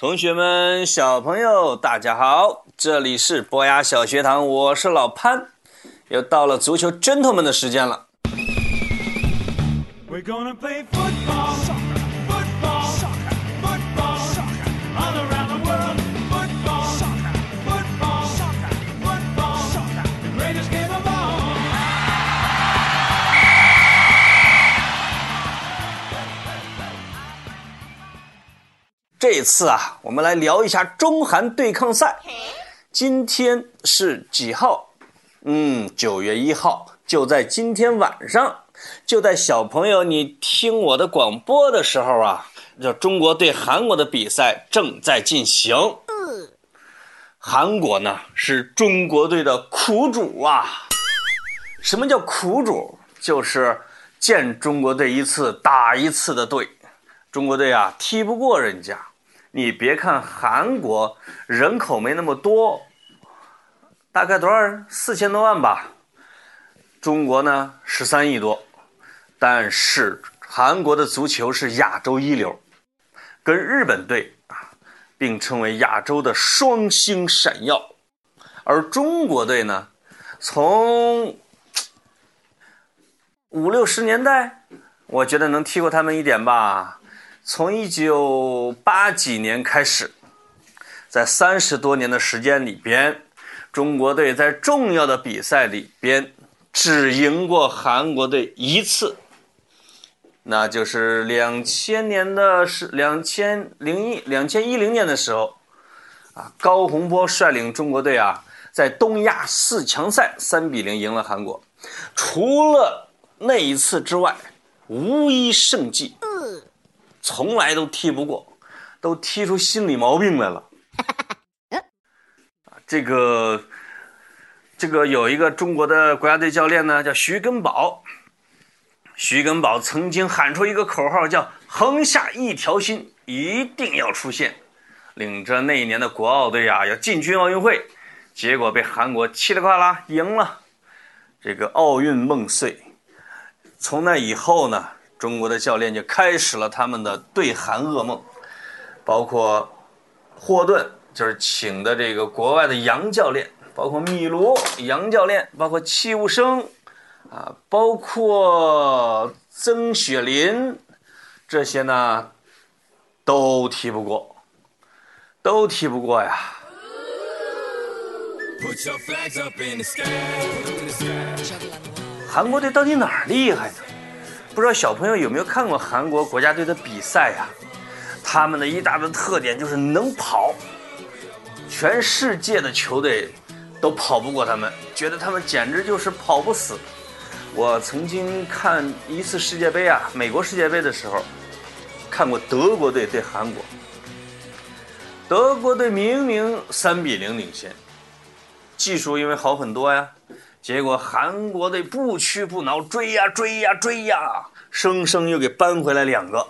同学们、小朋友，大家好！这里是博雅小学堂，我是老潘，又到了足球 gentleman 的时间了。We're gonna play football, 这次啊，我们来聊一下中韩对抗赛。今天是几号？嗯，九月一号，就在今天晚上。就在小朋友你听我的广播的时候啊，这中国对韩国的比赛正在进行。韩国呢是中国队的苦主啊。什么叫苦主？就是见中国队一次打一次的队。中国队啊踢不过人家。你别看韩国人口没那么多，大概多少人？四千多万吧。中国呢十三亿多。但是韩国的足球是亚洲一流，跟日本队啊并称为亚洲的双星闪耀，而中国队呢，从五六十年代，我觉得能踢过他们一点吧。从一九八几年开始，在三十多年的时间里边，中国队在重要的比赛里边只赢过韩国队一次。那就是两千年的是两千零一两千一零年的时候，啊，高洪波率领中国队啊，在东亚四强赛三比零赢了韩国。除了那一次之外，无一胜绩，从来都踢不过，都踢出心理毛病来了。这个这个有一个中国的国家队教练呢，叫徐根宝。徐根宝曾经喊出一个口号，叫“横下一条心，一定要出现”，领着那一年的国奥队啊要进军奥运会，结果被韩国稀里哗啦赢了，这个奥运梦碎。从那以后呢，中国的教练就开始了他们的对韩噩梦，包括霍顿就是请的这个国外的洋教练，包括米卢洋教练，包括戚务生。啊，包括曾雪林这些呢，都踢不过，都踢不过呀。韩国队到底哪儿厉害呢？不知道小朋友有没有看过韩国国家队的比赛呀？他们的一大的特点就是能跑，全世界的球队都跑不过他们，觉得他们简直就是跑不死。我曾经看一次世界杯啊，美国世界杯的时候，看过德国队对韩国。德国队明明三比零领先，技术因为好很多呀，结果韩国队不屈不挠，追呀追呀追呀，生生又给扳回来两个。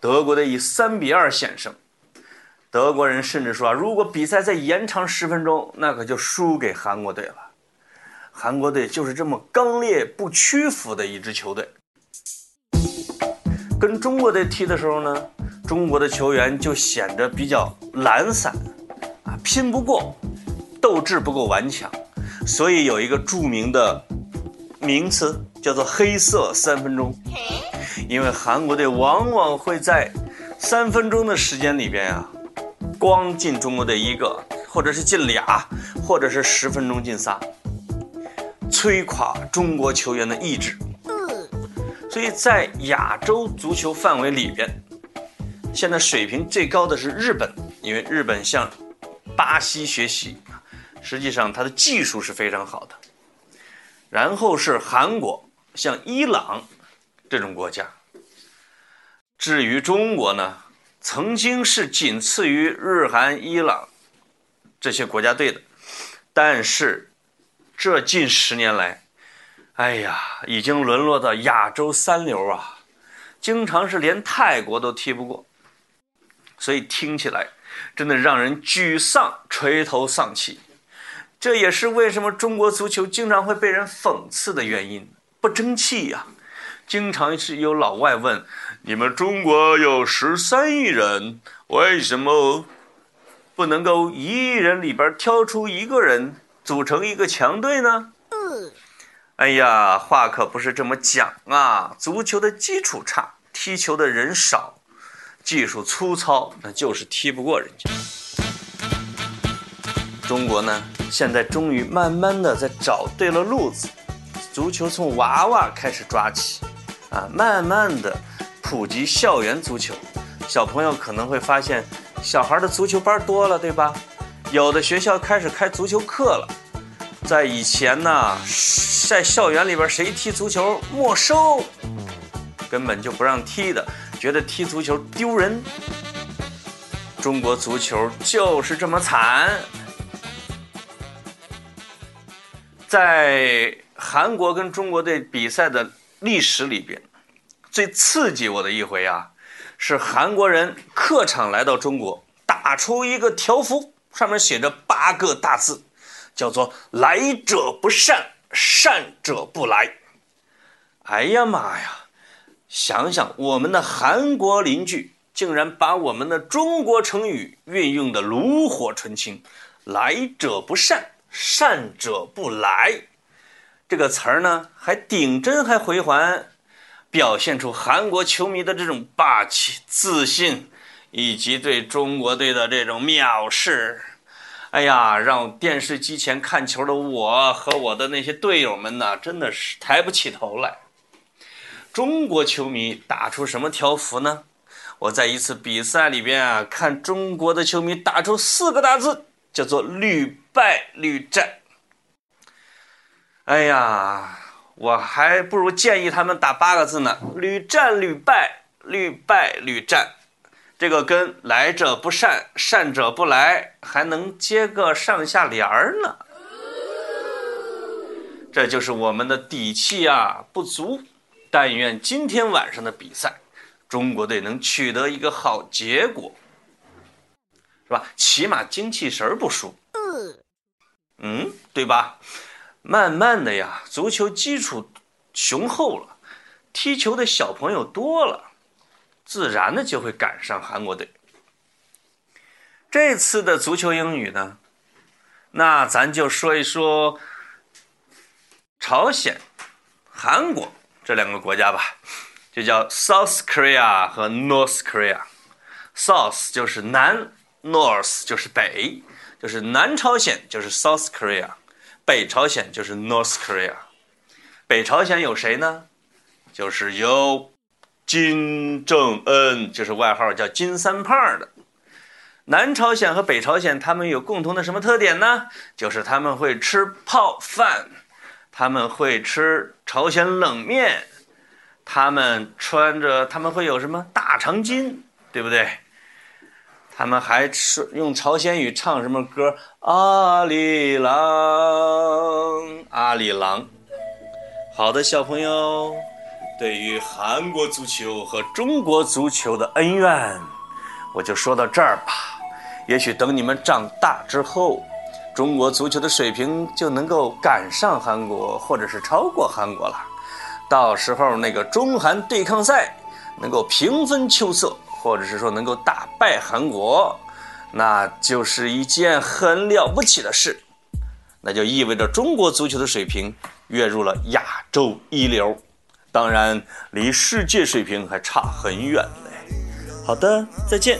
德国队以三比二险胜，德国人甚至说啊，如果比赛再延长十分钟，那可就输给韩国队了。韩国队就是这么刚烈不屈服的一支球队。跟中国队踢的时候呢，中国的球员就显得比较懒散，啊，拼不过，斗志不够顽强，所以有一个著名的名词叫做“黑色三分钟”。因为韩国队往往会在三分钟的时间里边啊，光进中国队一个，或者是进俩，或者是十分钟进仨。摧垮中国球员的意志，所以在亚洲足球范围里边，现在水平最高的是日本，因为日本向巴西学习，实际上它的技术是非常好的。然后是韩国，像伊朗这种国家。至于中国呢，曾经是仅次于日韩、伊朗这些国家队的，但是。这近十年来，哎呀，已经沦落到亚洲三流啊，经常是连泰国都踢不过，所以听起来真的让人沮丧、垂头丧气。这也是为什么中国足球经常会被人讽刺的原因，不争气呀，经常是有老外问：“你们中国有十三亿人，为什么不能够一亿人里边挑出一个人组成一个强队呢？”哎呀，话可不是这么讲啊！足球的基础差，踢球的人少，技术粗糙，那就是踢不过人家。中国呢，现在终于慢慢的在找对了路子，足球从娃娃开始抓起，啊，慢慢的普及校园足球，小朋友可能会发现，小孩的足球班多了，对吧？有的学校开始开足球课了，在以前呢，在校园里边谁踢足球没收，根本就不让踢的，觉得踢足球丢人。中国足球就是这么惨。在韩国跟中国队比赛的历史里边，最刺激我的一回啊，是韩国人客场来到中国，打出一个条幅，上面写着八个大字，叫做“来者不善，善者不来”。哎呀妈呀！想想我们的韩国邻居，竟然把我们的中国成语运用的炉火纯青，“来者不善”。善者不来，这个词儿呢，还顶针还回环，表现出韩国球迷的这种霸气、自信，以及对中国队的这种藐视。哎呀，让电视机前看球的我和我的那些队友们呢，真的是抬不起头来。中国球迷打出什么条幅呢？我在一次比赛里边啊，看中国的球迷打出四个大字，叫做“屡”。败屡战，哎呀，我还不如建议他们打八个字呢：屡战屡败，屡败屡战。这个跟来者不善，善者不来，还能接个上下联儿呢。这就是我们的底气啊，不足。但愿今天晚上的比赛，中国队能取得一个好结果，是吧？起码精气神不输。嗯，对吧？慢慢的呀，足球基础雄厚了，踢球的小朋友多了，自然的就会赶上韩国队。这次的足球英语呢，那咱就说一说朝鲜、韩国这两个国家吧，就叫 South Korea 和 North Korea。South 就是南，North 就是北。就是南朝鲜就是 South Korea，北朝鲜就是 North Korea。北朝鲜有谁呢？就是有金正恩，就是外号叫金三胖的。南朝鲜和北朝鲜他们有共同的什么特点呢？就是他们会吃泡饭，他们会吃朝鲜冷面，他们穿着他们会有什么大长巾，对不对？他们还是用朝鲜语唱什么歌？阿里郎，阿里郎。好的，小朋友，对于韩国足球和中国足球的恩怨，我就说到这儿吧。也许等你们长大之后，中国足球的水平就能够赶上韩国，或者是超过韩国了。到时候那个中韩对抗赛能够平分秋色。或者是说能够打败韩国，那就是一件很了不起的事，那就意味着中国足球的水平跃入了亚洲一流，当然离世界水平还差很远嘞。好的，再见。